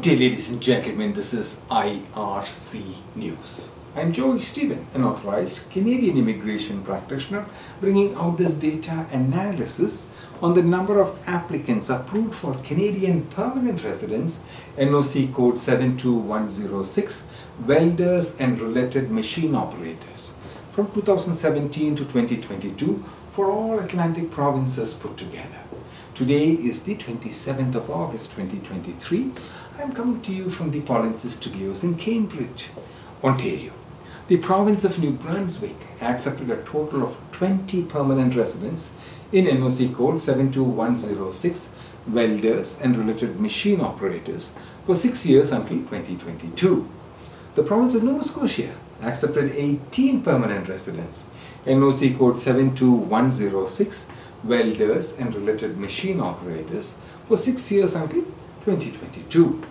Day, ladies and gentlemen. This is IRC News. I'm Joy Stephen, an authorized Canadian immigration practitioner, bringing out this data analysis on the number of applicants approved for Canadian permanent residence, NOC code 72106, welders and related machine operators, from 2017 to 2022 for all Atlantic provinces put together. Today is the 27th of August 2023. I'm coming to you from the Polinsys Studios in Cambridge, Ontario. The province of New Brunswick accepted a total of 20 permanent residents in NOC code 72106 welders and related machine operators for 6 years until 2022. The province of Nova Scotia accepted 18 permanent residents NOC code 72106 welders and related machine operators for 6 years until 2022.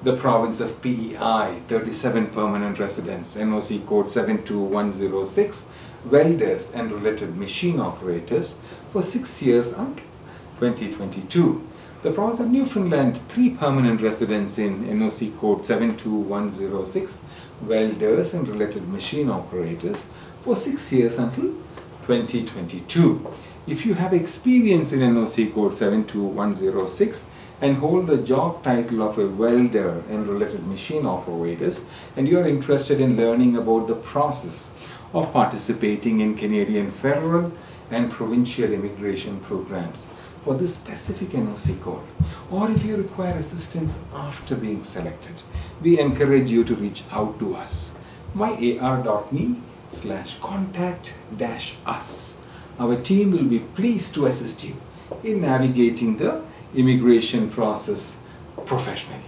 The province of PEI, 37 permanent residents, NOC code 72106, welders and related machine operators for 6 years until 2022. The province of Newfoundland, 3 permanent residents in NOC code 72106, welders and related machine operators for 6 years until 2022. If you have experience in NOC code 72106 and hold the job title of a welder and related machine operators and you are interested in learning about the process of participating in Canadian federal and provincial immigration programs for this specific NOC code or if you require assistance after being selected, we encourage you to reach out to us. Myar.me slash contact dash us. Our team will be pleased to assist you in navigating the immigration process professionally.